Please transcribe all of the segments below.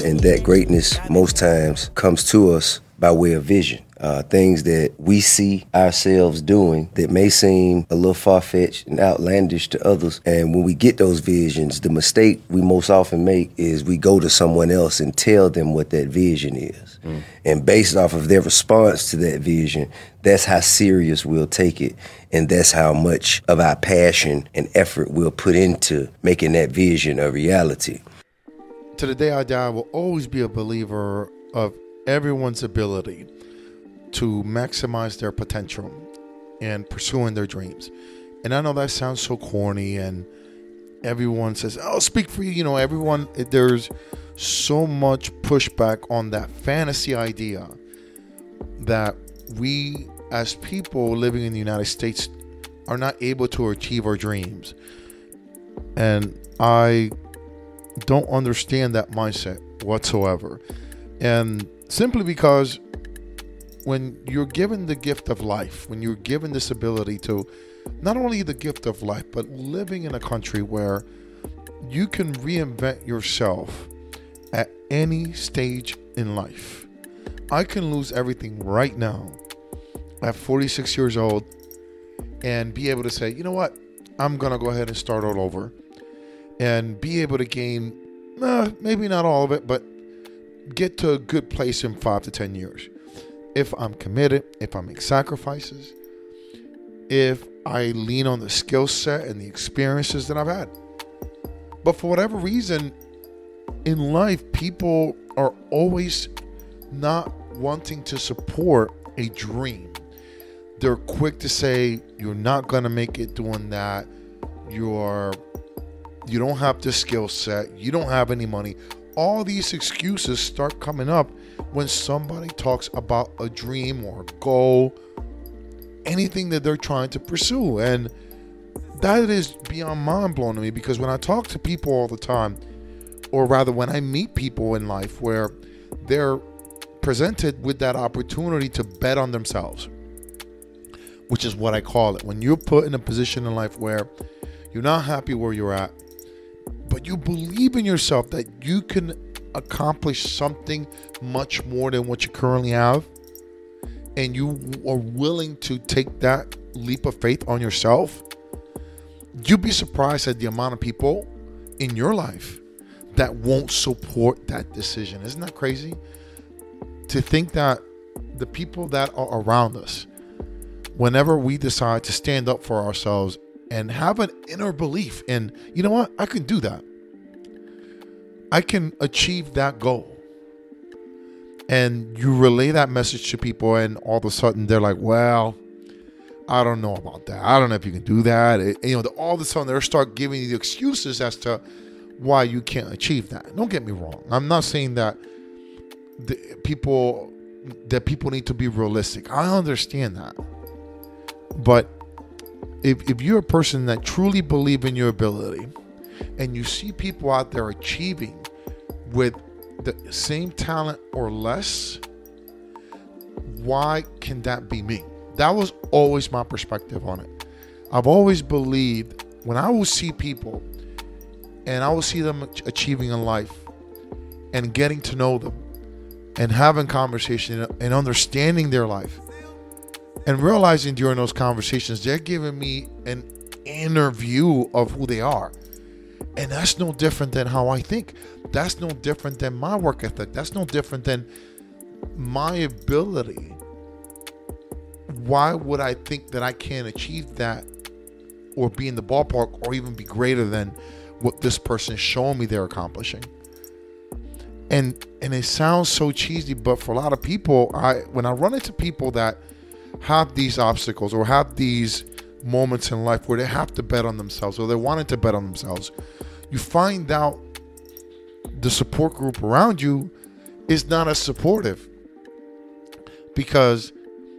greatness, and that greatness most times comes to us by way of vision. Uh, things that we see ourselves doing that may seem a little far fetched and outlandish to others. And when we get those visions, the mistake we most often make is we go to someone else and tell them what that vision is. Mm. And based off of their response to that vision, that's how serious we'll take it. And that's how much of our passion and effort we'll put into making that vision a reality. To the day I die, I will always be a believer of everyone's ability to maximize their potential and pursuing their dreams. And I know that sounds so corny and everyone says, "Oh, speak for you." You know, everyone there's so much pushback on that fantasy idea that we as people living in the United States are not able to achieve our dreams. And I don't understand that mindset whatsoever. And simply because when you're given the gift of life, when you're given this ability to not only the gift of life, but living in a country where you can reinvent yourself at any stage in life. I can lose everything right now at 46 years old and be able to say, you know what, I'm going to go ahead and start all over and be able to gain, uh, maybe not all of it, but get to a good place in five to 10 years. If I'm committed, if I make sacrifices, if I lean on the skill set and the experiences that I've had. But for whatever reason, in life, people are always not wanting to support a dream. They're quick to say, you're not going to make it doing that. You're you don't have the skill set, you don't have any money all these excuses start coming up when somebody talks about a dream or a goal, anything that they're trying to pursue. And that is beyond mind blowing to me because when I talk to people all the time, or rather when I meet people in life where they're presented with that opportunity to bet on themselves, which is what I call it. When you're put in a position in life where you're not happy where you're at, you believe in yourself that you can accomplish something much more than what you currently have, and you are willing to take that leap of faith on yourself, you'd be surprised at the amount of people in your life that won't support that decision. Isn't that crazy? To think that the people that are around us, whenever we decide to stand up for ourselves and have an inner belief in, you know what, I can do that. I can achieve that goal. And you relay that message to people, and all of a sudden they're like, well, I don't know about that. I don't know if you can do that. It, you know, all of a sudden they start giving you the excuses as to why you can't achieve that. Don't get me wrong. I'm not saying that the people that people need to be realistic. I understand that. But if, if you're a person that truly believe in your ability and you see people out there achieving with the same talent or less, why can that be me? That was always my perspective on it. I've always believed when I will see people and I will see them achieving in life and getting to know them and having conversation and understanding their life and realizing during those conversations they're giving me an inner view of who they are and that's no different than how i think. That's no different than my work ethic. That's no different than my ability. Why would i think that i can't achieve that or be in the ballpark or even be greater than what this person is showing me they're accomplishing? And and it sounds so cheesy but for a lot of people i when i run into people that have these obstacles or have these moments in life where they have to bet on themselves or they wanted to bet on themselves, you find out the support group around you is not as supportive because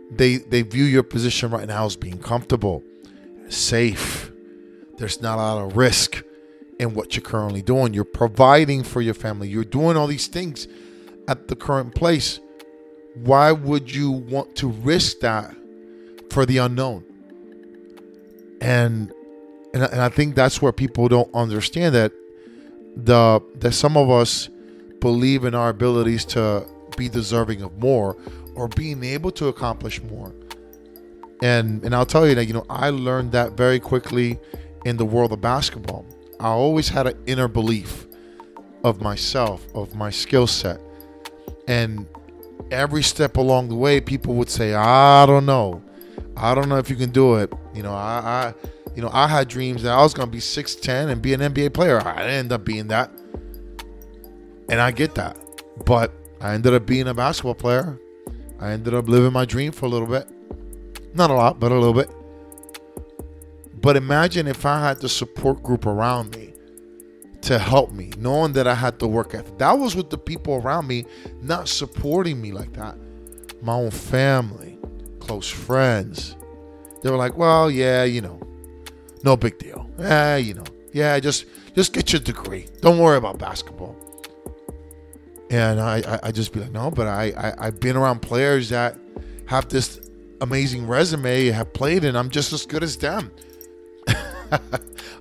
they they view your position right now as being comfortable, safe. There's not a lot of risk in what you're currently doing. You're providing for your family. You're doing all these things at the current place why would you want to risk that for the unknown? And and, and I think that's where people don't understand that the that some of us believe in our abilities to be deserving of more or being able to accomplish more. And and I'll tell you that you know I learned that very quickly in the world of basketball. I always had an inner belief of myself, of my skill set. And every step along the way people would say, "I don't know. I don't know if you can do it." You know, I, I you know, I had dreams that I was going to be 6'10 and be an NBA player. I didn't end up being that. And I get that. But I ended up being a basketball player. I ended up living my dream for a little bit. Not a lot, but a little bit. But imagine if I had the support group around me to help me, knowing that I had to work ethic. That was with the people around me not supporting me like that. My own family, close friends. They were like, well, yeah, you know, no big deal. Yeah, you know, yeah, just just get your degree. Don't worry about basketball. And I, I, I just be like, no, but I, I, I've been around players that have this amazing resume, have played, and I'm just as good as them.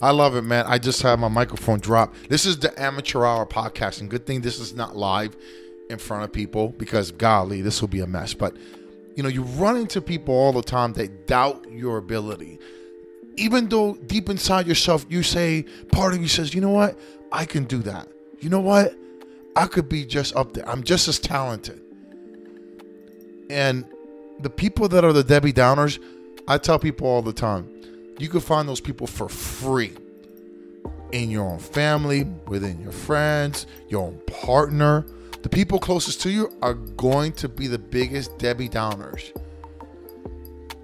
I love it, man. I just had my microphone drop. This is the amateur hour podcast, and good thing this is not live in front of people because golly, this will be a mess. But you know, you run into people all the time that doubt your ability. Even though deep inside yourself you say, part of you says, you know what, I can do that. You know what? I could be just up there. I'm just as talented. And the people that are the Debbie Downers, I tell people all the time, you can find those people for free in your own family, within your friends, your own partner. The people closest to you are going to be the biggest Debbie Downers.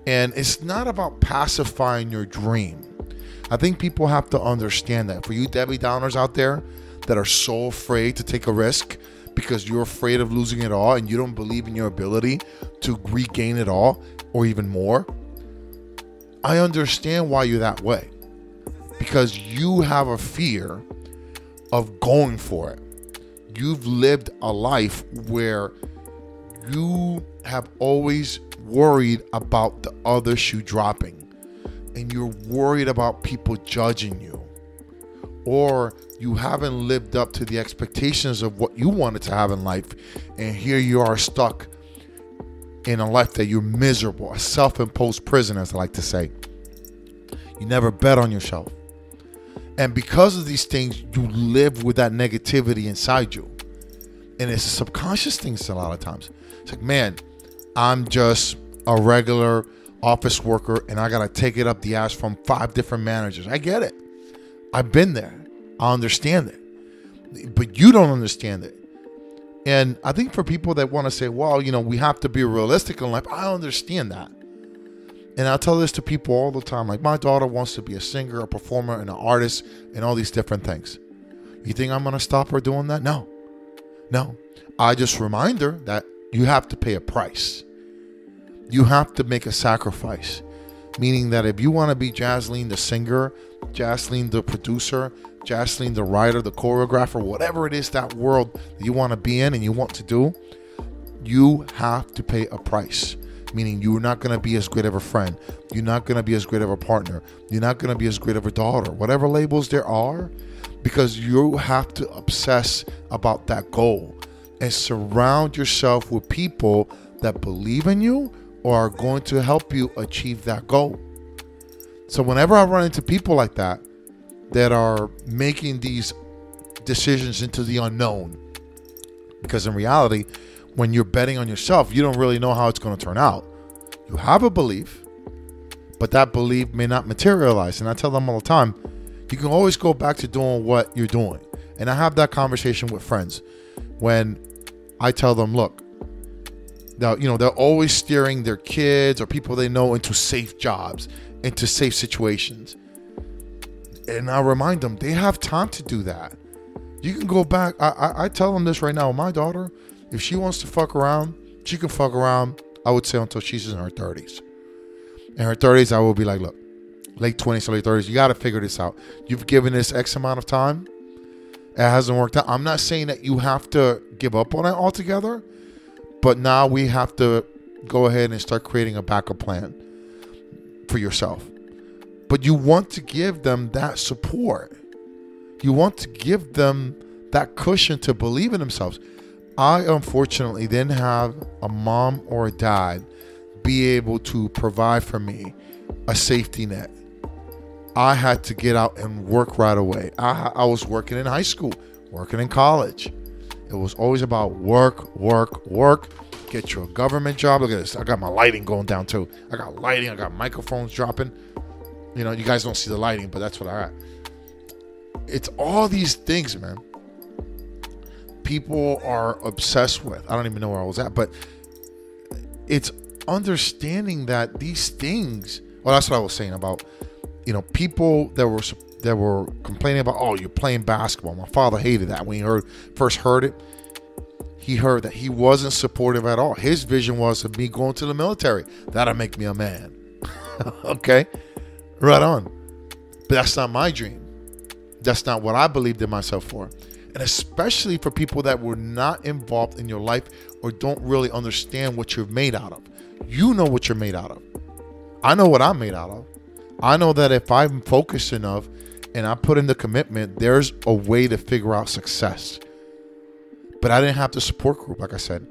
And it's not about pacifying your dream. I think people have to understand that. For you Debbie Downers out there that are so afraid to take a risk because you're afraid of losing it all and you don't believe in your ability to regain it all or even more, I understand why you're that way. Because you have a fear of going for it. You've lived a life where you have always worried about the other shoe dropping and you're worried about people judging you or you haven't lived up to the expectations of what you wanted to have in life and here you are stuck in a life that you're miserable, a self imposed prison, as I like to say. You never bet on yourself. And because of these things, you live with that negativity inside you. And it's subconscious things a lot of times. It's like, man, I'm just a regular office worker and I got to take it up the ass from five different managers. I get it. I've been there. I understand it. But you don't understand it. And I think for people that want to say, well, you know, we have to be realistic in life, I understand that. And I tell this to people all the time. Like, my daughter wants to be a singer, a performer, and an artist, and all these different things. You think I'm going to stop her doing that? No. No. I just remind her that you have to pay a price. You have to make a sacrifice. Meaning that if you want to be Jaslene the singer, Jaslene the producer, Jaslene the writer, the choreographer, whatever it is that world that you want to be in and you want to do, you have to pay a price. Meaning you're not going to be as great of a friend. You're not going to be as great of a partner. You're not going to be as great of a daughter. Whatever labels there are, because you have to obsess about that goal and surround yourself with people that believe in you or are going to help you achieve that goal. So whenever I run into people like that that are making these decisions into the unknown, because in reality, when you're betting on yourself, you don't really know how it's going to turn out. You have a belief, but that belief may not materialize. And I tell them all the time, you can always go back to doing what you're doing. And I have that conversation with friends when I tell them, look, now, you know, they're always steering their kids or people they know into safe jobs into safe situations. And I remind them they have time to do that. You can go back. I, I, I tell them this right now. My daughter, if she wants to fuck around, she can fuck around. I would say until she's in her 30s. In her 30s, I will be like, look, late 20s, early 30s, you got to figure this out. You've given this X amount of time. It hasn't worked out. I'm not saying that you have to give up on it altogether, but now we have to go ahead and start creating a backup plan for yourself. But you want to give them that support. You want to give them that cushion to believe in themselves. I unfortunately didn't have a mom or a dad be able to provide for me a safety net. I had to get out and work right away. I, I was working in high school, working in college. It was always about work, work, work. Get your government job. Look at this. I got my lighting going down too. I got lighting. I got microphones dropping. You know, you guys don't see the lighting, but that's what I got. It's all these things, man. People are obsessed with. I don't even know where I was at, but it's understanding that these things. Well, that's what I was saying about, you know, people that were that were complaining about, oh, you're playing basketball. My father hated that when he heard first heard it. He heard that he wasn't supportive at all. His vision was of me going to the military. That'll make me a man. okay, right on. But that's not my dream. That's not what I believed in myself for. And especially for people that were not involved in your life or don't really understand what you're made out of. You know what you're made out of. I know what I'm made out of. I know that if I'm focused enough and I put in the commitment, there's a way to figure out success. But I didn't have the support group, like I said.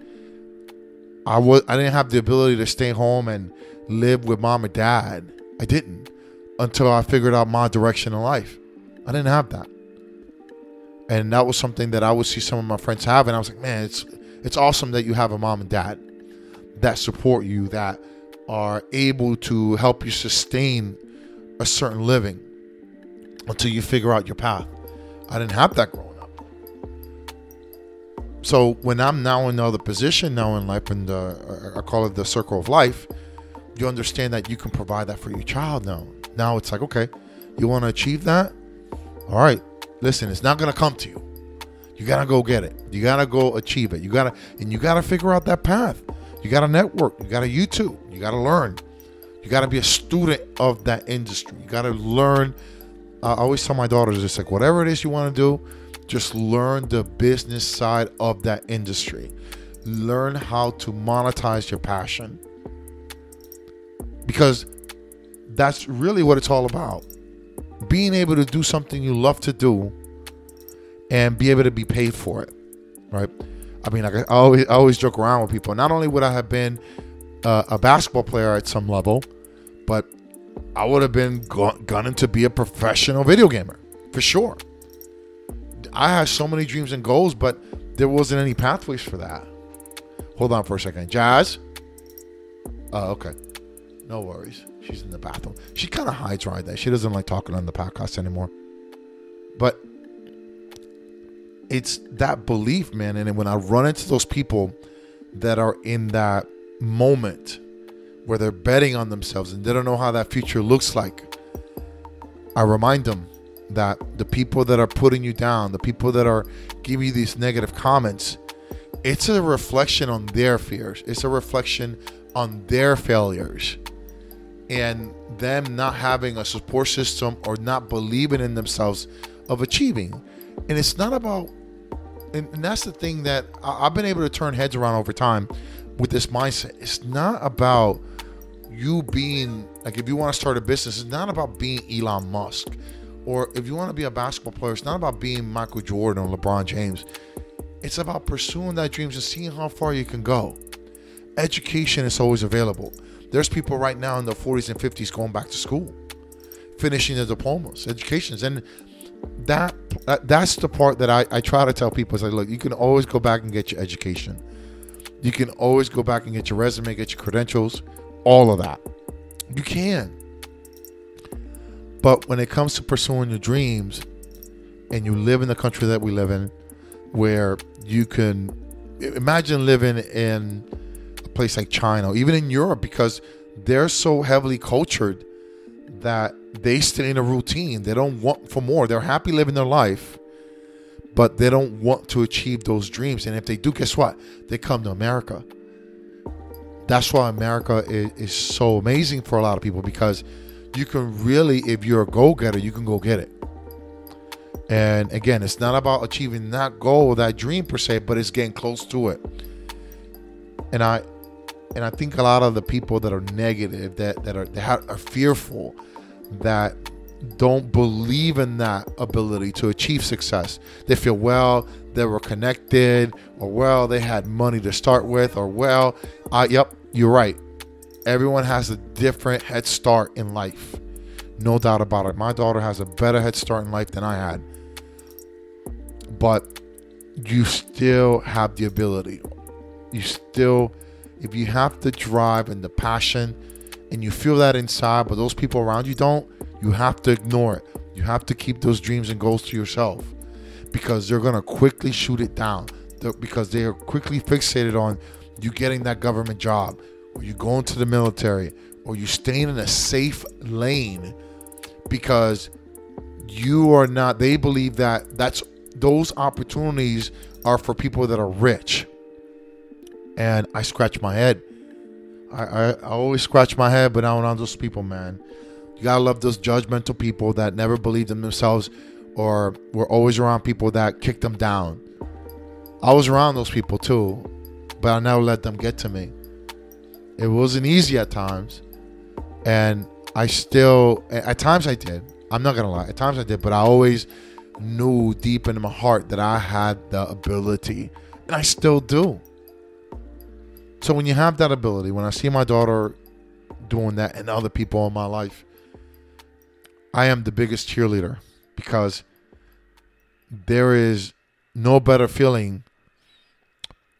I was I didn't have the ability to stay home and live with mom and dad. I didn't until I figured out my direction in life. I didn't have that. And that was something that I would see some of my friends have and I was like, man, it's it's awesome that you have a mom and dad that support you that are able to help you sustain a certain living until you figure out your path. I didn't have that growing up. So when I'm now in another position now in life, and I call it the circle of life, you understand that you can provide that for your child now. Now it's like, okay, you want to achieve that? All right, listen, it's not going to come to you. You got to go get it. You got to go achieve it. You got to, and you got to figure out that path. You got to network. You got to YouTube. You got to learn. You got to be a student of that industry. You got to learn. I always tell my daughters, it's like whatever it is you want to do, just learn the business side of that industry. Learn how to monetize your passion. Because that's really what it's all about. Being able to do something you love to do and be able to be paid for it, right? I mean, like I always, I always joke around with people. Not only would I have been uh, a basketball player at some level, but I would have been gunning to be a professional video gamer for sure. I had so many dreams and goals, but there wasn't any pathways for that. Hold on for a second, Jazz. Oh, okay. No worries. She's in the bathroom. She kind of hides right there. She doesn't like talking on the podcast anymore. But it's that belief, man. And when I run into those people that are in that moment where they're betting on themselves and they don't know how that future looks like, I remind them that the people that are putting you down, the people that are giving you these negative comments, it's a reflection on their fears. It's a reflection on their failures and them not having a support system or not believing in themselves of achieving. And it's not about and, and that's the thing that I, I've been able to turn heads around over time with this mindset. It's not about you being like if you want to start a business, it's not about being Elon Musk. Or if you want to be a basketball player, it's not about being Michael Jordan or LeBron James. It's about pursuing that dreams and seeing how far you can go. Education is always available. There's people right now in their 40s and 50s going back to school, finishing their diplomas, educations, and that uh, that's the part that I, I try to tell people is like look you can always go back and get your education. You can always go back and get your resume get your credentials all of that. You can. But when it comes to pursuing your dreams and you live in the country that we live in where you can imagine living in place like china or even in europe because they're so heavily cultured that they stay in a routine. They don't want for more. They're happy living their life, but they don't want to achieve those dreams. And if they do, guess what? They come to America. That's why America is, is so amazing for a lot of people because you can really, if you're a go getter, you can go get it. And again, it's not about achieving that goal, that dream per se, but it's getting close to it. And I, and I think a lot of the people that are negative, that that are that are fearful, that don't believe in that ability to achieve success. They feel, well, they were connected, or well, they had money to start with, or well, uh, yep, you're right. Everyone has a different head start in life. No doubt about it. My daughter has a better head start in life than I had. But you still have the ability. You still, if you have the drive and the passion, and you feel that inside, but those people around you don't, you have to ignore it. You have to keep those dreams and goals to yourself because they're going to quickly shoot it down they're, because they are quickly fixated on you getting that government job or you going to the military or you staying in a safe lane because you are not they believe that that's those opportunities are for people that are rich and i scratch my head i i, I always scratch my head but i'm not those people man you gotta love those judgmental people that never believed in themselves or were always around people that kicked them down. I was around those people too, but I never let them get to me. It wasn't easy at times, and I still, at times I did. I'm not gonna lie, at times I did, but I always knew deep in my heart that I had the ability, and I still do. So when you have that ability, when I see my daughter doing that and other people in my life, I am the biggest cheerleader because there is no better feeling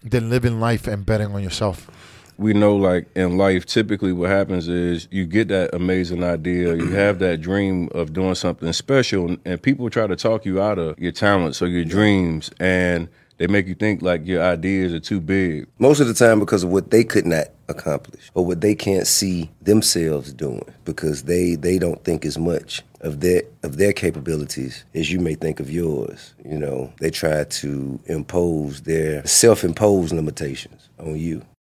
than living life and betting on yourself. We know, like in life, typically what happens is you get that amazing idea, you have that dream of doing something special, and people try to talk you out of your talents or your dreams, and they make you think like your ideas are too big. Most of the time because of what they could not accomplish or what they can't see themselves doing because they they don't think as much of their of their capabilities as you may think of yours. You know, they try to impose their self-imposed limitations on you.